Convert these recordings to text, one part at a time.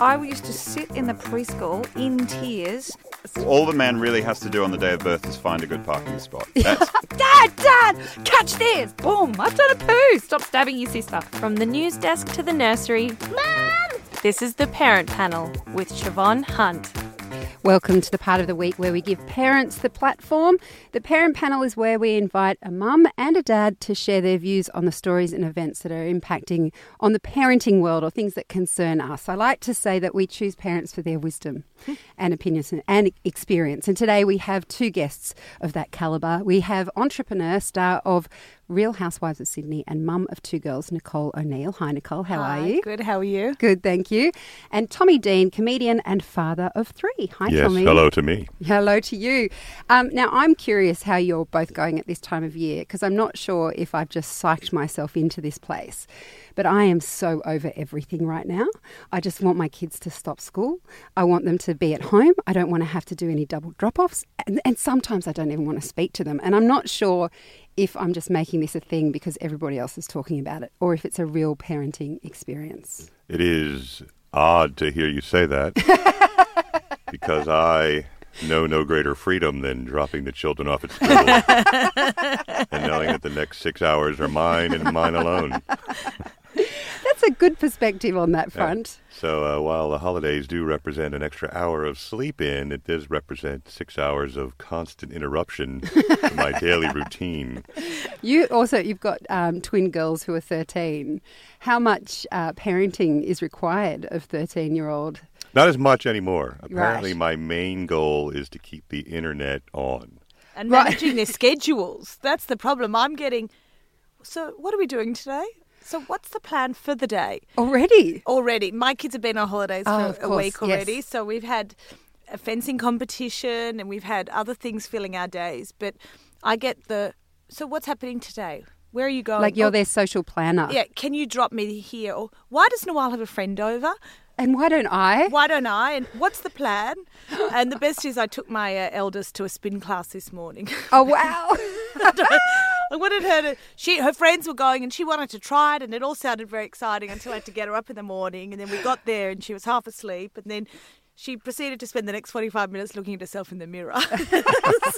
I used to sit in the preschool in tears. All the man really has to do on the day of birth is find a good parking spot. That's Dad, Dad, catch this! Boom! I've done a poo. Stop stabbing your sister. From the news desk to the nursery, Mom! This is the Parent Panel with Shevonne Hunt. Welcome to the part of the week where we give parents the platform. The parent panel is where we invite a mum and a dad to share their views on the stories and events that are impacting on the parenting world or things that concern us. I like to say that we choose parents for their wisdom and opinions and experience. And today we have two guests of that calibre. We have entrepreneur, star of Real Housewives of Sydney, and mum of two girls, Nicole O'Neil. Hi, Nicole. How Hi, are you? Good, how are you? Good, thank you. And Tommy Dean, comedian and father of three. Hi, Yes, Tommy. hello to me. Hello to you. Um, now, I'm curious how you're both going at this time of year because I'm not sure if I've just psyched myself into this place. But I am so over everything right now. I just want my kids to stop school. I want them to be at home. I don't want to have to do any double drop offs. And, and sometimes I don't even want to speak to them. And I'm not sure if I'm just making this a thing because everybody else is talking about it or if it's a real parenting experience. It is odd to hear you say that because I know no greater freedom than dropping the children off at school and knowing that the next six hours are mine and mine alone. That's a good perspective on that front. So uh, while the holidays do represent an extra hour of sleep in, it does represent six hours of constant interruption to my daily routine. You also you've got um, twin girls who are thirteen. How much uh, parenting is required of thirteen year old? Not as much anymore. Apparently, Right. my main goal is to keep the internet on. And Right. managing their schedules. That's the problem. I'm getting. So, what are we doing today? So, what's the plan for the day? Already? Already, my kids have been on holidays Oh, for a course, week already. yes. So, we've had a fencing competition and we've had other things filling our days. But I get the. So, what's happening today? Where are you going? Like you're Oh, their social planner. Yeah, can you drop me here? Or why does Noelle have a friend over? And why don't I? Why don't I? And what's the plan? And the best is, I took my uh, eldest to a spin class this morning. Oh wow! I wanted her to. She, her friends were going, and she wanted to try it, and it all sounded very exciting until I had to get her up in the morning, and then we got there, and she was half asleep, and then she proceeded to spend the next forty-five minutes looking at herself in the mirror.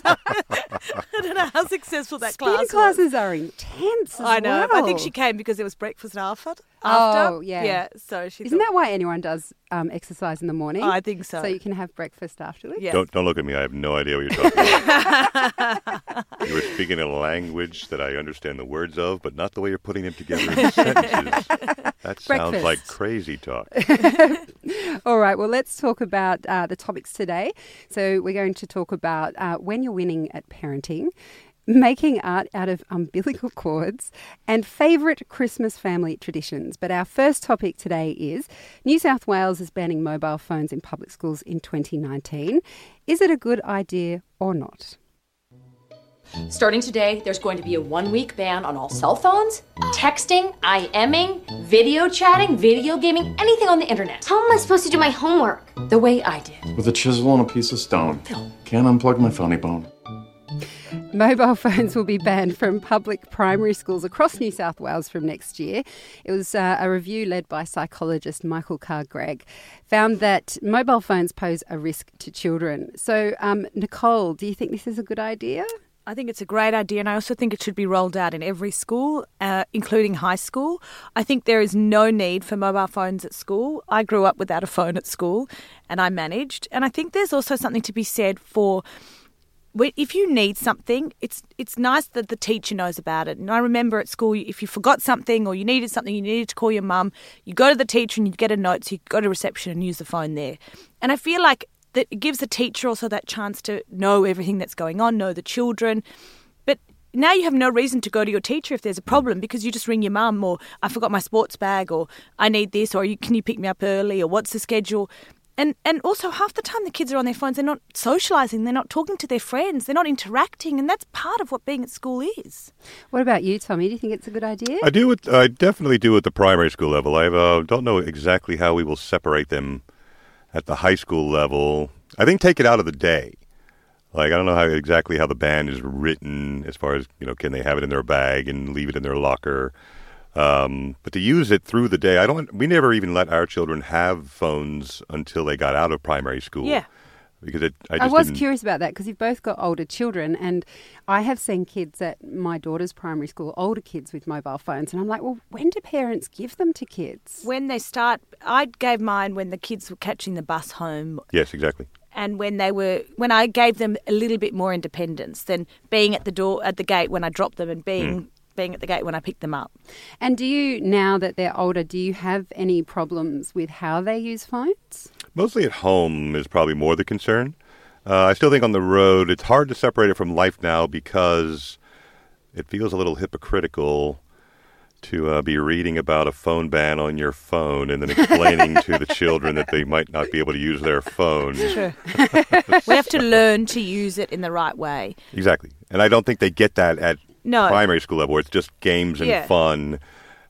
So, I don't know how successful that Spin class was. classes are intense. As I know. I think she came because there was breakfast and after. Oh, yeah. Yeah. So she. Isn't thought, that why anyone does um, exercise in the morning? I think so. So you can have breakfast afterwards. Yeah. Don't don't look at me. I have no idea what you're talking about. you were speaking a language that I understand the words of, but not the way you're putting them together in sentences. That sounds like crazy talk. All right, well, let's talk about uh, the topics today. So, we're going to talk about uh, when you're winning at parenting, making art out of umbilical cords, and favourite Christmas family traditions. But our first topic today is New South Wales is banning mobile phones in public schools in 2019. Is it a good idea or not? Starting today, there's going to be a one week ban on all cell phones, texting, IMing, video chatting, video gaming, anything on the internet. How am I supposed to do my homework? The way I did. With a chisel and a piece of stone. Phil. Can't unplug my funny bone. Mobile phones will be banned from public primary schools across New South Wales from next year. It was uh, a review led by psychologist Michael Carr Gregg, found that mobile phones pose a risk to children. So, um, Nicole, do you think this is a good idea? I think it's a great idea, and I also think it should be rolled out in every school, uh, including high school. I think there is no need for mobile phones at school. I grew up without a phone at school, and I managed. And I think there's also something to be said for if you need something, it's it's nice that the teacher knows about it. And I remember at school, if you forgot something or you needed something, you needed to call your mum, you go to the teacher and you get a note, so you go to reception and use the phone there. And I feel like that it gives the teacher also that chance to know everything that's going on, know the children. But now you have no reason to go to your teacher if there's a problem because you just ring your mum or I forgot my sports bag or I need this or can you pick me up early or what's the schedule. And and also half the time the kids are on their phones. They're not socialising. They're not talking to their friends. They're not interacting, and that's part of what being at school is. What about you, Tommy? Do you think it's a good idea? I do. It, I definitely do at the primary school level. I uh, don't know exactly how we will separate them at the high school level. I think take it out of the day. Like I don't know how exactly how the ban is written as far as you know, can they have it in their bag and leave it in their locker? Um, but to use it through the day, I don't. We never even let our children have phones until they got out of primary school. Yeah. because it. I, I, was didn't- curious about that because you've both got older children, and I have seen kids at my daughter's primary school, older kids with mobile phones, and I'm like, well, when do parents give them to kids? When they start, I gave mine when the kids were catching the bus home Yes, exactly. and when they were when I gave them a little bit more independence than being at the door at the gate when I dropped them and being being at the gate when I picked them up. And do you, now that they're older, do you have any problems with how they use phones? Mostly at home is probably more the concern. Uh, I still think on the road it's hard to separate it from life now because it feels a little hypocritical to uh, be reading about a phone ban on your phone and then explaining to the children that they might not be able to use their phone. True. we have to learn to use it in the right way. Exactly. And I don't think they get that at No. primary school level where it's just games and Yeah. fun.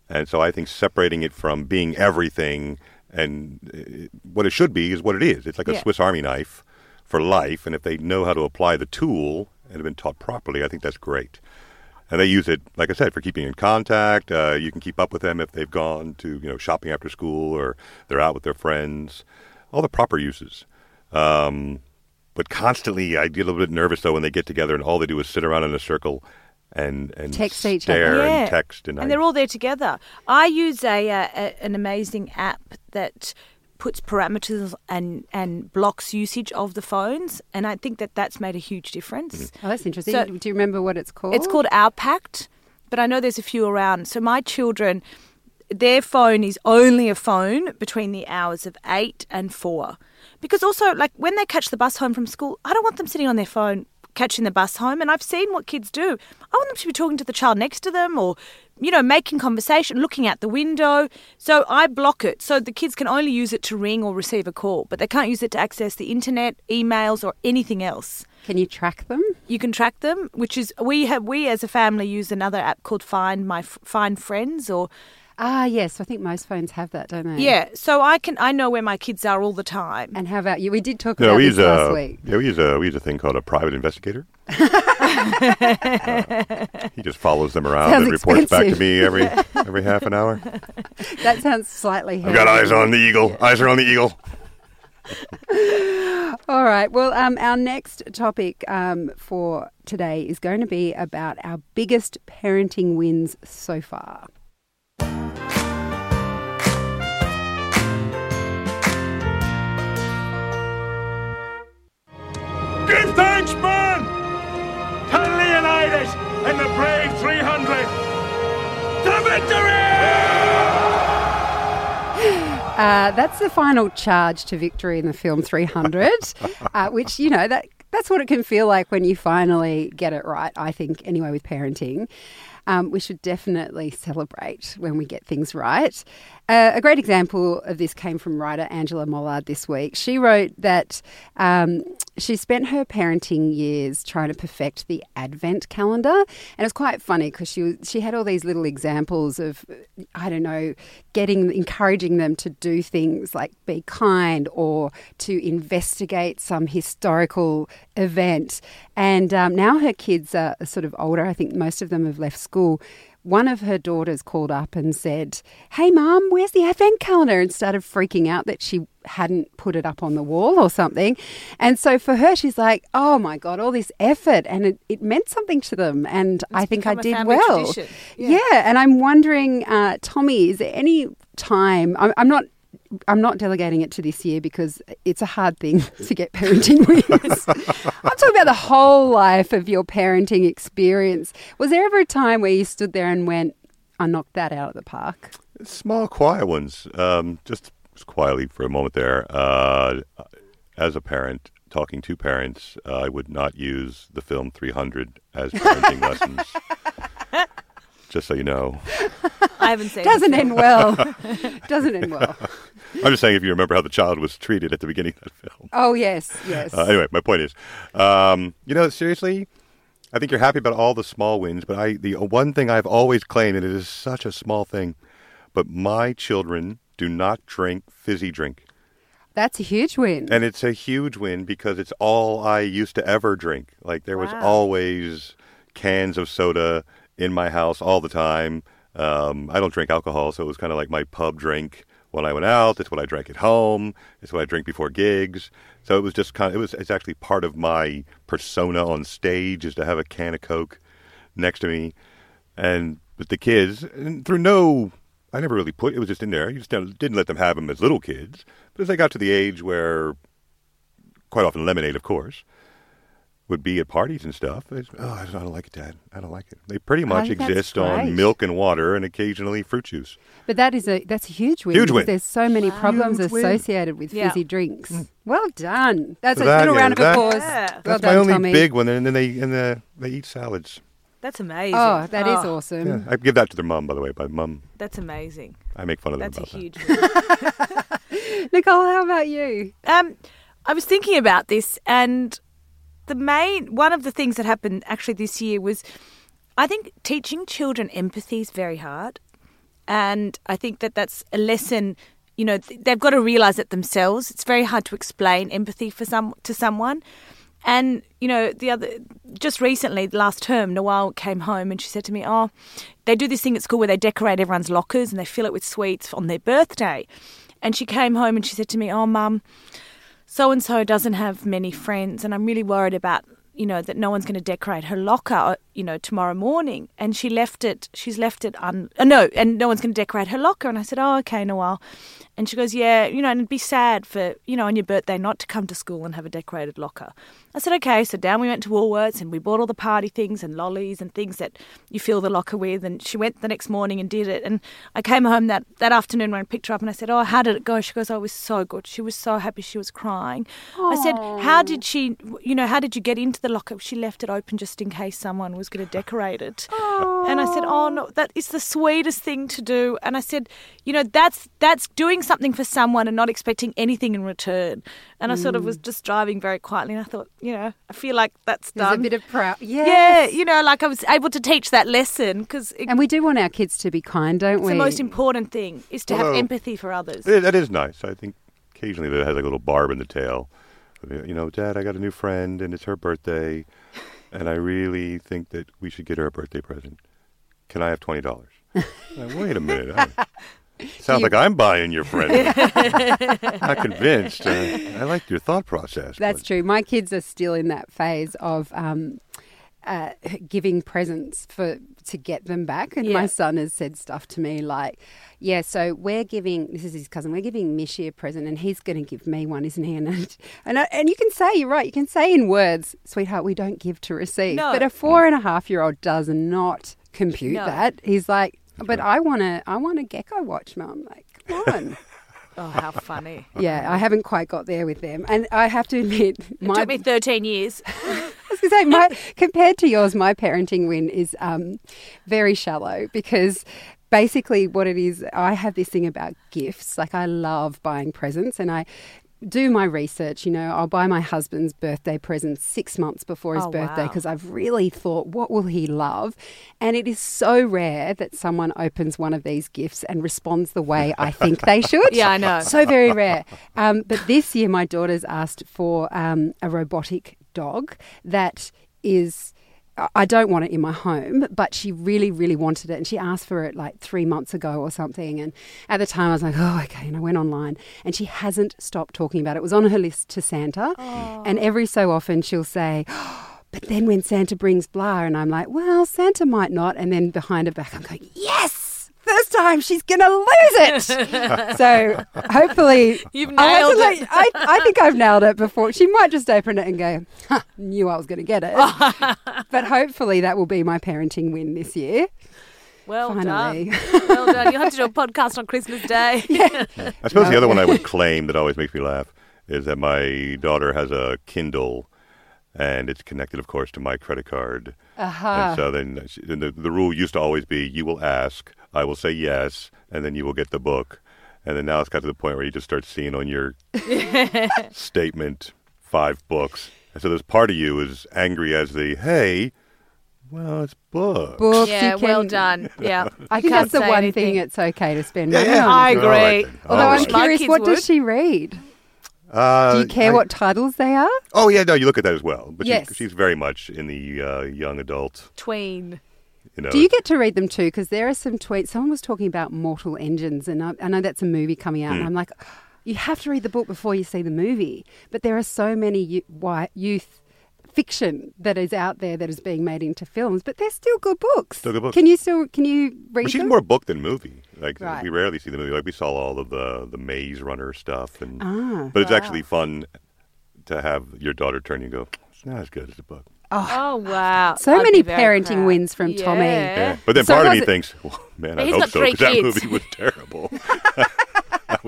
And so I think separating it from being everything and uh, what it should be is what it is. It's like a Yeah. Swiss Army knife for life. And if they know how to apply the tool and have been taught properly, I think that's great. And they use it, like I said, for keeping in contact. Uh, you can keep up with them if they've gone to, you know, shopping after school or they're out with their friends. All the proper uses. Um, but constantly, I get a little bit nervous though when they get together and all they do is sit around in a circle and and Text each other. stare Yeah. and text and, I, and they're all there together. I use a, uh, a an amazing app that puts parameters and and blocks usage of the phones, and I think that that's made a huge difference. Oh, that's interesting. So- do you remember what it's called? It's called OurPact, but I know there's a few around. So my children, their phone is only a phone between the hours of eight and four. Because also, like when they catch the bus home from school, I don't want them sitting on their phone catching the bus home. And I've seen what kids do. I want them to be talking to the child next to them or, you know, making conversation, looking out the window. So I block it. So the kids can only use it to ring or receive a call, but they can't use it to access the internet, emails, or anything else Can you track them? you can track them, which is we have we as a family use another app called Find My Find Friends or Ah, yes. I think most phones have that, don't they? yeah. So I can I know where my kids are all the time. And how about you? We did talk no, about we this use last a week. yeah, we use a we use a thing called a private investigator. Uh, he just follows them around Sounds and reports back to me every every half an hour. That sounds slightly. I've got eyes on the eagle. Eyes are on the eagle. All right. Well, um, our next topic um, for today is going to be about our biggest parenting wins so far. Thanks, man! To Leonidas and the brave 300! To victory! Uh, that's the final charge to victory in the film 300, uh, which, you know, that that's what it can feel like when you finally get it right, I think, anyway, with parenting. Um, we should definitely celebrate when we get things right. Uh, a great example of this came from writer Angela Mollard this week. She wrote that um, she spent her parenting years trying to perfect the Advent calendar, and it's quite funny because she she had all these little examples of I don't know, getting encouraging them to do things like be kind or to investigate some historical event. And um, now her kids are sort of older. I think most of them have left school. One of her daughters called up and said, Hey, mum, where's the advent calendar? And started freaking out that she hadn't put it up on the wall or something. And so for her, she's like, Oh my God, all this effort. And it, it meant something to them. And I think I did well. Yeah. Yeah. And I'm wondering, uh, Tommy, is there any time, I'm, I'm not. I'm not delegating it to this year because it's a hard thing to get parenting wins. I'm talking about the whole life of your parenting experience. Was there ever a time where you stood there and went, I knocked that out of the park? Small, quiet ones. Um, just quietly for a moment there. Uh, as a parent, talking to parents, uh, I would not use the film 300 as parenting lessons. Just so you know. I haven't seen. Doesn't end well. Doesn't end well. I'm just saying if you remember how the child was treated at the beginning of that film. Oh, yes, yes. Uh, anyway, my point is, um, you know, seriously, I think you're happy about all the small wins, but I the one thing I've always claimed, and it is such a small thing, but my children do not drink fizzy drink. That's a huge win. And it's a huge win because it's all I used to ever drink. Like there was always cans of soda in my house all the time. Um, I don't drink alcohol, so it was kind of like my pub drink when I went out. It's what I drank at home. It's what I drink before gigs. So it was just kind of, it was, it's actually part of my persona on stage is to have a can of Coke next to me. And with the kids, through no, I never really put, it was just in there. You just didn't let them have them as little kids. But as they got to the age where, quite often lemonade, of course, would be at parties and stuff. They, oh, I don't like it, Dad. I don't like it. They pretty much think exist great. on milk and water and occasionally fruit juice. But that is a that's a huge win. Huge win. There's so many problems Huge win. associated with Yeah. fizzy drinks. Hmm. Well done. That's So a that- little yeah, round of that- applause. Yeah. Well That's done, my only Tommy. big one. And then they and the, they eat salads. That's amazing. Oh, that is Oh, awesome. Yeah, I give that to their mom, by the way. By mum, That's amazing. I make fun of them That's a huge. that. Nicole, how about you? Um, I was thinking about this, and the main one of the things that happened actually this year was, I think teaching children empathy is very hard, and I think that that's a lesson. You know, they've got to realize it themselves. It's very hard to explain empathy for some to someone. And you know, the other just recently, last term, Noelle came home and she said to me, "Oh, they do this thing at school where they decorate everyone's lockers and they fill it with sweets on their birthday." And she came home and she said to me, "Oh, mum, so and so doesn't have many friends, and I'm really worried about." You know that no one's going to decorate her locker. You know tomorrow morning, and she left it. She's left it un. Uh, no, and no one's going to decorate her locker. And I said, "Oh, okay, Noelle." And she goes, "Yeah, you know, and it'd be sad for you know on your birthday not to come to school and have a decorated locker." I said, "Okay." So down we went to Woolworths and we bought all the party things and lollies and things that you fill the locker with. And she went the next morning and did it. And I came home that that afternoon when I picked her up and I said, "Oh, how did it go?" She goes, "Oh, it was so good. She was so happy. She was crying." I said, "How did she? You know, how did you get into the locker? She left it open just in case someone was going to decorate it." And I said, "Oh no, that is the sweetest thing to do." And I said, "You know, that's that's doing something for someone and not expecting anything in return." And I sort of was mm. just driving very quietly, and I thought, you know, I feel like that's There's done. a bit of proud. yeah, Yes. you know, like I was able to teach that lesson because And we do want our kids to be kind, don't we? the most important thing is to have Although- empathy for others. Yeah, that is nice. I think occasionally that has like a little barb in the tail. You know, Dad, I got a new friend and it's her birthday, and I really think that we should get her a birthday present. Can I have twenty dollars? Wait a minute. I, sounds like I'm buying your friend. I'm not convinced. Uh, I like your thought process. That's but- true. My kids are still in that phase of um, uh, giving presents for to get them back, and my son has said stuff to me like, "Yeah, so we're giving this is his cousin. We're giving Mishi a present, and he's going to give me one, isn't he?" And and I- and you can say you're right. You can say in words, "Sweetheart, we don't give to receive." No. But a four and a half year old does not compute No. that. He's like, "But I want to. I want a gecko watch, mum." Like, come on. Oh, how funny! Yeah, I haven't quite got there with them, and I have to admit, my, It my took me 13 years. I was going to say, my, compared to yours, my parenting win is um, very shallow because basically what it is, I have this thing about gifts. Like, I love buying presents and I do my research. You know, I'll buy my husband's birthday present six months before his Oh, birthday wow. because I've really thought, what will he love? And it is so rare that someone opens one of these gifts and responds the way I think they should. Yeah, I know. So very rare. Um, but this year, my daughter's asked for um, a robotic dog that is. I- don't want it in my home, but she really, really wanted it. And she asked for it like three months ago or something. And at the time, I was like, oh, okay. And I went online and she hasn't stopped talking about it. It was on her list to Santa. And every so often, she'll say, but then when Santa brings blah, and I'm like, well, Santa might not. And then behind her back, I'm going, yes, first time she's going to lose it. so hopefully, You've I'll have to nailed let- it. I, I think I've nailed it before. She might just open it and go, huh, knew I was going to get it. but hopefully, that will be my parenting win this year. Well Finally. done. Well done. You'll have to do a podcast on Christmas Day. I suppose the other one I would claim that always makes me laugh is that my daughter has a Kindle, and it's connected, of course, to my credit card. Aha. And uh-huh. so then she- and the, the rule used to always be you will ask, I will say yes, and then you will get the book. And then now it's got to the point where you just start seeing on your statement five books. And so there's part of you is angry as the, hey, well, it's books. Books, yeah, you well done. Yeah. I think that's the one anything. thing it's okay to spend Yeah, money yeah. on. I agree. then. Although All I'm curious, what would. does she read? Uh, Do you care I- what titles they are? Oh, yeah, no, you look at that as well. But Yes. she's, she's very much in the uh, young adult Tween. You know, Do you get to read them too? Because there are some tweets. Someone was talking about Mortal Engines, and I, I know that's a movie coming out, and I'm like, you have to read the book before you see the movie. But there are so many white youth fiction that is out there that is being made into films, but they're still good books. Still good books. Can you still can you read Well, she's them? more book than movie. Like Right. we rarely see the movie. Like we saw all of the the Maze Runner stuff, and Ah, but it's actually fun to have your daughter turn you and go. It's not as good as the book. Oh, wow. So I'd many parenting proud. wins from Tommy. Yeah. Yeah. But then So part of me it- thinks, well, man, I hope so because that movie was terrible.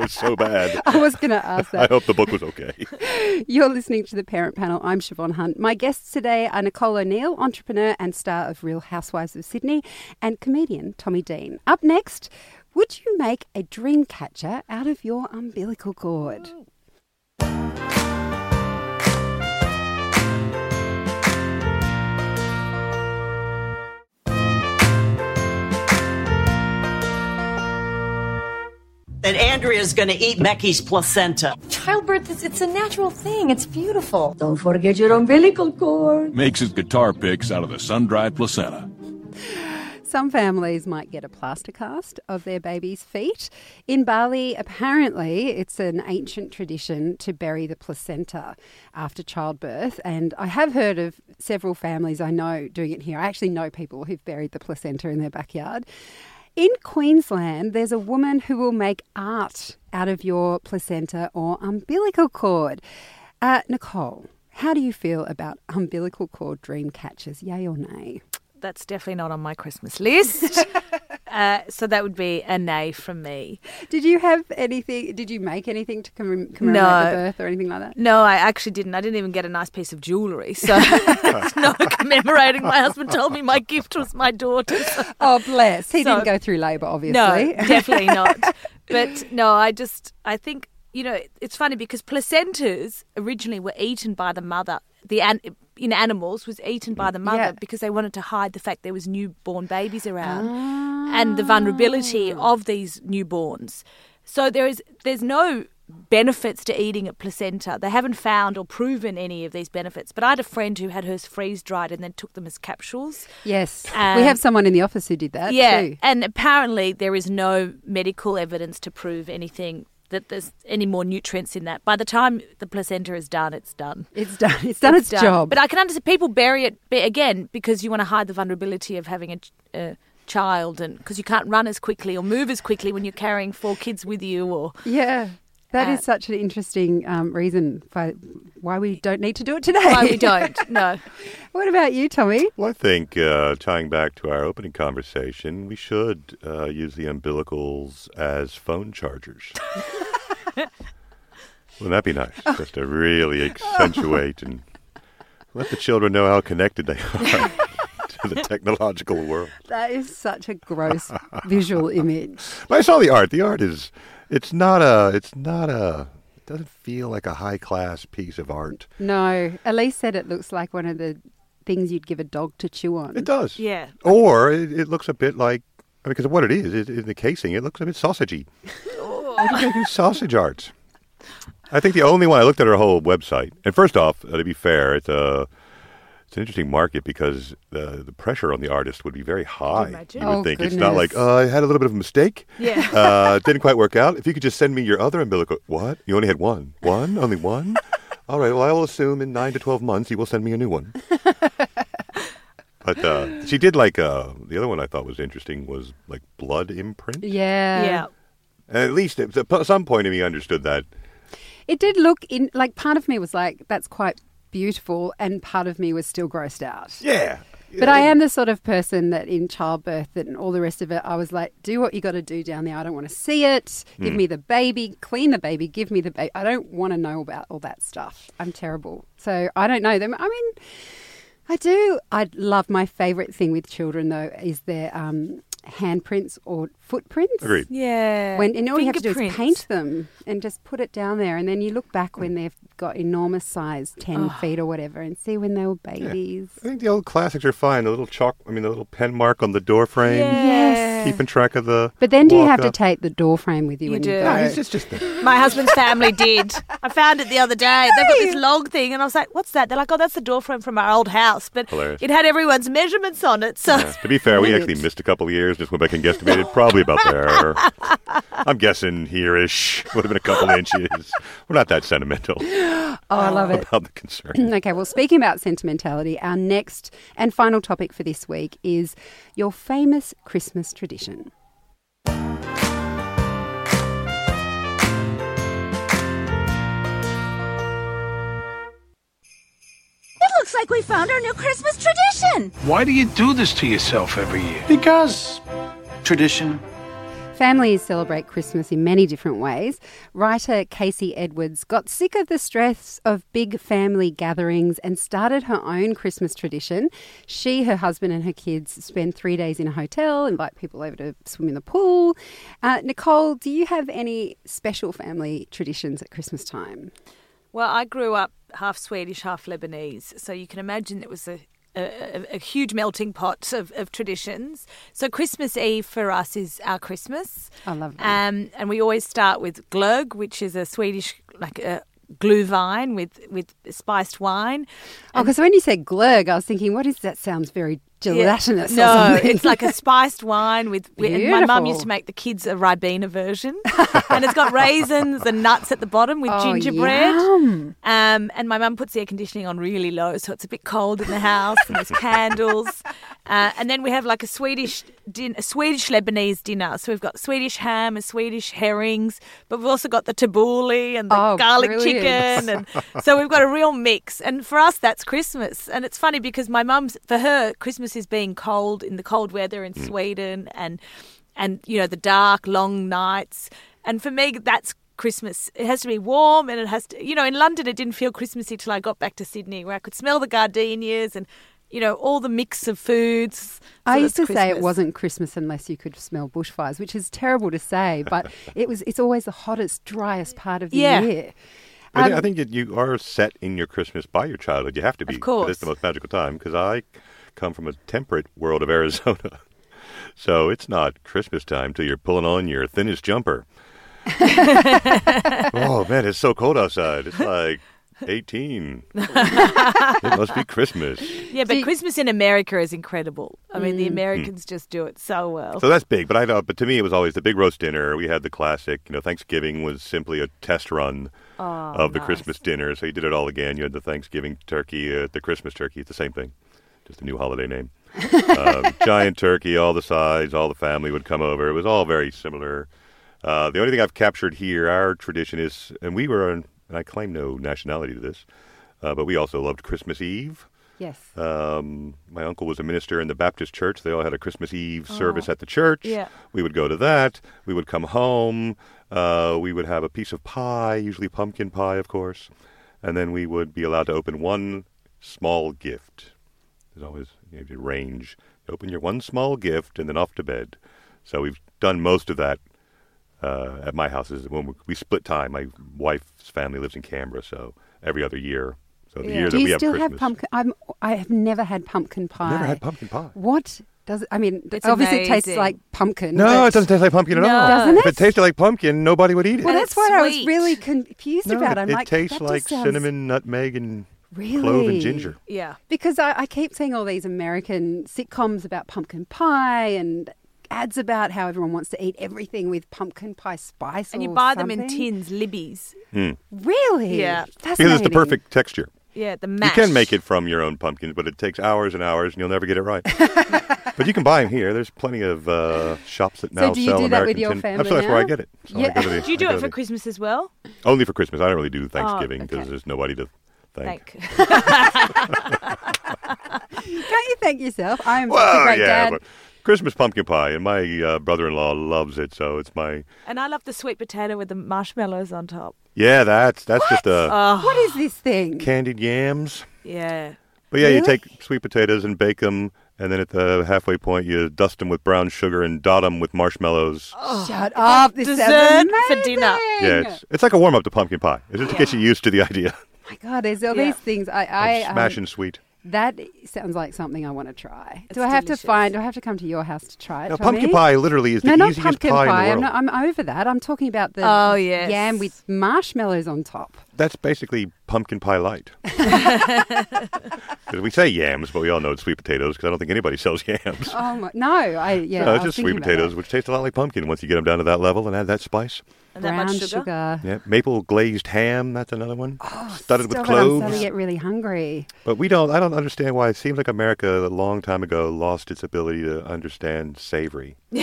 That was so bad. I was going to ask that. I hope the book was okay. You're listening to the Parent Panel. I'm Shevonne Hunt. My guests today are Nicole O'Neil, entrepreneur and star of Real Housewives of Sydney, and comedian Tommy Dean. Up next, would you make a dream catcher out of your umbilical cord? That Andrea's going to eat Becky's placenta. Childbirth is it's a natural thing. It's beautiful. Don't forget your umbilical cord. Makes his guitar picks out of the sun-dried placenta. Some families might get a plaster cast of their baby's feet. In Bali, apparently, it's an ancient tradition to bury the placenta after childbirth. And I have heard of several families I know doing it here. I actually know people who've buried the placenta in their backyard. In Queensland, there's a woman who will make art out of your placenta or umbilical cord. Uh, Nicole, how do you feel about umbilical cord dream catchers, yay or nay? That's definitely not on my Christmas list. uh, so that would be a nay from me. Did you have anything? Did you make anything to commem- commemorate No. the birth or anything like that? No, I actually didn't. I didn't even get a nice piece of jewellery. So it's not commemorating. My husband told me my gift was my daughter. Oh, bless. He So- didn't go through labour, obviously. No, definitely not. But no, I just I think you know it's funny because placentas originally were eaten by the mother. The an, in animals was eaten by the mother Yeah. because they wanted to hide the fact there was newborn babies around and the vulnerability of these newborns. So there is there's no benefits to eating a placenta. They haven't found or proven any of these benefits. But I had a friend who had hers freeze dried and then took them as capsules. Yes. Um, we have someone in the office who did that yeah, too. and apparently there is no medical evidence to prove anything that there's any more nutrients in that. By the time the placenta is done, it's done. It's done. It's done its, job. But I can understand people bury it again because you want to hide the vulnerability of having a, a child, and because you can't run as quickly or move as quickly when you're carrying four kids with you, or yeah. That is Uh, such an interesting um, reason for why we don't need to do it today. why we don't. No. what about you, Tommy? Well, I think uh, tying back to our opening conversation, we should uh, use the umbilicals as phone chargers. Wouldn't that be nice? Just to really accentuate and let the children know how connected they are to the technological world. That is such a gross visual image. But I saw the art. The art is it's not a it's not a it doesn't feel like a high class piece of art. No, Elise said it looks like one of the things you'd give a dog to chew on. It does. Yeah. Or it, it looks a bit like I mean, because of what it is, it, in the casing, it looks a bit sausagey. I think they do sausage arts. I think the only one I looked at her whole website, and first off, uh, to be fair, it's a it's an interesting market because the the pressure on the artist would be very high. imagine? You would Oh, think it's not like goodness. uh, I had a little bit of a mistake. Yeah. uh, didn't quite work out. If you could just send me your other umbilical, what? You only had one, one, only one. All right. Well, I will assume in nine to twelve months you will send me a new one. But uh, she did like uh, the other one I thought was interesting was like blood imprint. Yeah. Yeah. And at least at at some point in me understood that. It did look in like part of me was like, that's quite beautiful, and part of me was still grossed out. Yeah. But I am the sort of person that in childbirth and all the rest of it, I was like, do what you got to do down there. I don't want to see it. Give me the baby, clean the baby, give me the baby. I don't want to know about all that stuff. I'm terrible. So I don't know them. I mean, I do. I love my favourite thing with children though is their um, handprints or footprints. Agreed. Yeah. When and all you have to do is paint them and just put it down there, and then you look back when they've got enormous size, ten Oh. feet or whatever, and see when they were babies. I think the old classics are fine. The little chalk, I mean, the little pen mark on the door frame. Yes. Keeping track of the. But then do you walk have to take the door frame with you, You when do. you No, it's just, it's just My husband's family did. I found it the other day. They've got this log thing, and I was like, "What's that?" They're like, "Oh, that's the door frame from our old house." But Hilarious. it had everyone's measurements on it, so Yeah. To be fair, we actually missed a couple of years. Just went back and guesstimated, probably about there. I'm guessing here-ish would have been a couple inches. We're not that sentimental Oh, I love it. about the concern. Okay, well, speaking about sentimentality, our next and final topic for this week is your famous Christmas tradition. It looks like we found our new Christmas tradition. Why do you do this to yourself every year? Because tradition. Families celebrate Christmas in many different ways. Writer Kasey Edwards got sick of the stress of big family gatherings and started her own Christmas tradition. She, her husband, and her kids spend three days in a hotel, invite people over to swim in the pool. Uh, Nicole, do you have any special family traditions at Christmas time? Well, I grew up half Swedish, half Lebanese, so you can imagine it was a a, a, a huge melting pot of, of traditions. So Christmas Eve for us is our Christmas. I love that. Um, and we always start with glögg, which is a Swedish like a glühwein with with spiced wine. Oh, because when you said glurg, I was thinking, what is that? Sounds very gelatinous. or No, it's like a spiced wine with. with my mum used to make the kids a ribena version, and it's got raisins and nuts at the bottom with Oh, gingerbread. yum. Um, and my mum puts the air conditioning on really low, so it's a bit cold in the house. And there's candles, uh, and then we have like a Swedish din- a Swedish Lebanese dinner. So we've got Swedish ham and Swedish herrings, but we've also got the tabbouleh and the Oh, garlic brilliant. chicken, and so we've got a real mix. And for us, that's Christmas. And it's funny because my mum's for her Christmas is being cold in the cold weather in Sweden, and and you know the dark long nights. And for me, that's Christmas. It has to be warm, and it has to. You know, in London, it didn't feel Christmassy till I got back to Sydney, where I could smell the gardenias and. You know all the mix of foods. I used to it's say it wasn't Christmas unless you could smell bushfires, which is terrible to say, but it was. It's always the hottest, driest part of the Yeah. year. I, think, I Um, think that you are set in your Christmas by your childhood. You have to be. 'cause course. It's the most magical time because I come from a temperate world of Arizona. So it's not Christmas time till you're pulling on your thinnest jumper. oh, man, it's so cold outside. It's like 18. it must be Christmas. Yeah, but Christmas in America is incredible. I mean, Mm. the Americans just do it so well. So that's big, but I know. But to me, it was always the big roast dinner. We had the classic. You know, Thanksgiving was simply a test run Oh, of the Christmas dinner. So you did it all again. You had the Thanksgiving turkey, uh, the Christmas turkey. It's the same thing, just a new holiday name. um, giant turkey, all the sides, all the family would come over. It was all very similar. Uh, the only thing I've captured here, our tradition is, and we were, and I claim no nationality to this, uh, but we also loved Christmas Eve. Yes. Um, my uncle was a minister in the Baptist church. They all had a Christmas Eve Oh. service at the church. Yeah. We would go to that. We would come home. Uh, we would have a piece of pie, usually pumpkin pie, of course. And then we would be allowed to open one small gift. There's always you know, you range. open your one small gift and then off to bed. So we've done most of that uh, at my house. Is when we, we split time. My wife's family lives in Canberra, so every other year. So the year Do that you we have still Christmas. have pumpkin? I'm, I have never had pumpkin pie. Never had pumpkin pie. What does it? I mean, It's obviously it tastes like pumpkin. No, it doesn't taste like pumpkin at No. all. Doesn't it? If it? it tasted like pumpkin, nobody would eat it. Well, And that's it's what I was really confused no, about. it, I'm it like, tastes that just like sounds- cinnamon, nutmeg, and Really? clove and ginger. Yeah. Because I, I keep seeing all these American sitcoms about pumpkin pie and ads about how everyone wants to eat everything with pumpkin pie spice. And you or buy them in something. tins, Libby's. Really? Yeah. Because it's the perfect texture. Yeah, the You can make it from your own pumpkins, but it takes hours and hours, and you'll never get it right. but you can buy them here. There's plenty of uh, shops that now. sell. So do you sell do that with American your tin- family That's, that's where I get it. So Yeah. go to the- Do you do it for the- Christmas as well? Only for Christmas. I don't really do Thanksgiving because okay. there's nobody to thank. Thank. Can't you thank yourself? I'm such a Well, great yeah, dad. but Christmas pumpkin pie, and my uh, brother-in-law loves it, so it's my and I love the sweet potato with the marshmallows on top. yeah. That's that's just a Oh, What is this thing? candied yams. yeah. But yeah, you take sweet potatoes and bake them, And then at the halfway point, you dust them with brown sugar and dot them with marshmallows. Shut up. This Dessert sounds for dinner. Yeah, it's, it's like a warm up to pumpkin pie. It's just to get you used to the idea. My God, there's all Yeah. these things. I, I um, Smashing sweet. that sounds like something I want to try. It's do I have delicious. to find? Do I have to come to your house to try it? Now, Tommy? pumpkin pie literally is the no, not easiest pumpkin pie, pie. in I'm, the world. not, I'm over that. I'm talking about the Oh, yes. yam with marshmallows on top. That's basically pumpkin pie light. we say yams, but we all know it's sweet potatoes because I don't think anybody sells yams. Oh my, no, I yeah. no, it's was just sweet potatoes, which taste a lot like pumpkin once you get them down to that level and add that spice. And that Brown much sugar. Yeah, maple glazed ham. That's another one. Oh, Studded with cloves. it, I'm starting to get really hungry. But we don't. I don't understand why. It seems like America a long time ago lost its ability to understand savory. we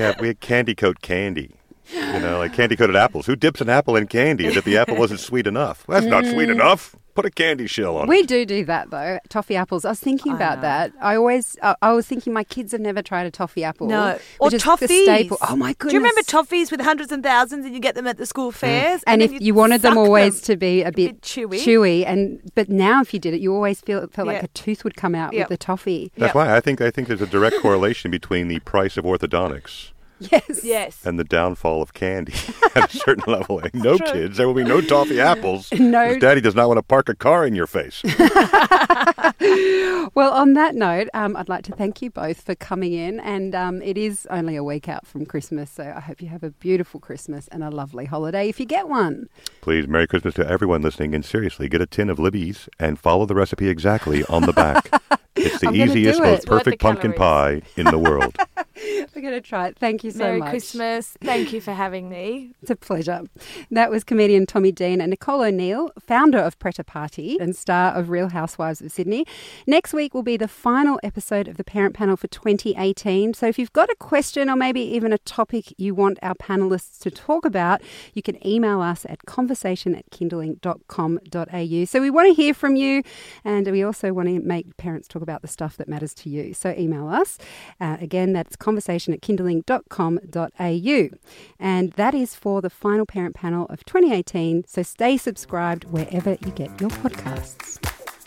have we had candy coat candy. You know, like candy coated apples. Who dips an apple in candy as if the apple wasn't sweet enough? That's not sweet enough. Put a candy shell on Mm. We it. do do that though. Toffee apples. I was thinking I about know. that. I always, I, I was thinking my kids have never tried a toffee apple. No, or which toffees. Staple. Oh my goodness! Do you remember toffees with hundreds and thousands, and you get them at the school fairs? and, then if you wanted them suck always to be a bit, bit chewy. chewy, and but now if you did it, you always feel it felt like a tooth would come out Yep. with the toffee. That's Yep. why I think I think there's a direct correlation between the price of orthodontics Yes. Yes. and the downfall of candy at a certain level. Like, no kids, there will be no toffee apples. No. 'cause Daddy does not want to park a car in your face. Well, on that note, um, I'd like to thank you both for coming in, and um, it is only a week out from Christmas, so I hope you have a beautiful Christmas and a lovely holiday if you get one. Please, Merry Christmas to everyone listening, and seriously, get a tin of Libby's and follow the recipe exactly on the back. It's the I'm easiest, do it. most perfect pumpkin pie in the world. We're going to try it. Thank you so Merry much. Christmas. Thank you for having me. It's a pleasure. That was comedian Tommy Dean and Nicole O'Neil, founder of Pret a Party and star of Real Housewives of Sydney. Next week will be the final episode of the Parent Panel for 2018. So if you've got a question or maybe even a topic you want our panelists to talk about, you can email us at conversation at kinderling.com.au. So we want to hear from you and we also want to make parents talk about the stuff that matters to you. So email us. Uh, again, that's conversation at kinderling.com.au. And that is for the final parent panel of 2018. So stay subscribed wherever you get your podcasts.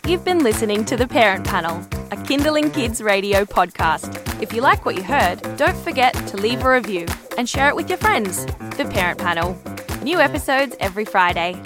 You've been listening to The Parent Panel, a Kinderling Kids radio podcast. If you like what you heard, don't forget to leave a review and share it with your friends. The Parent Panel. New episodes every Friday.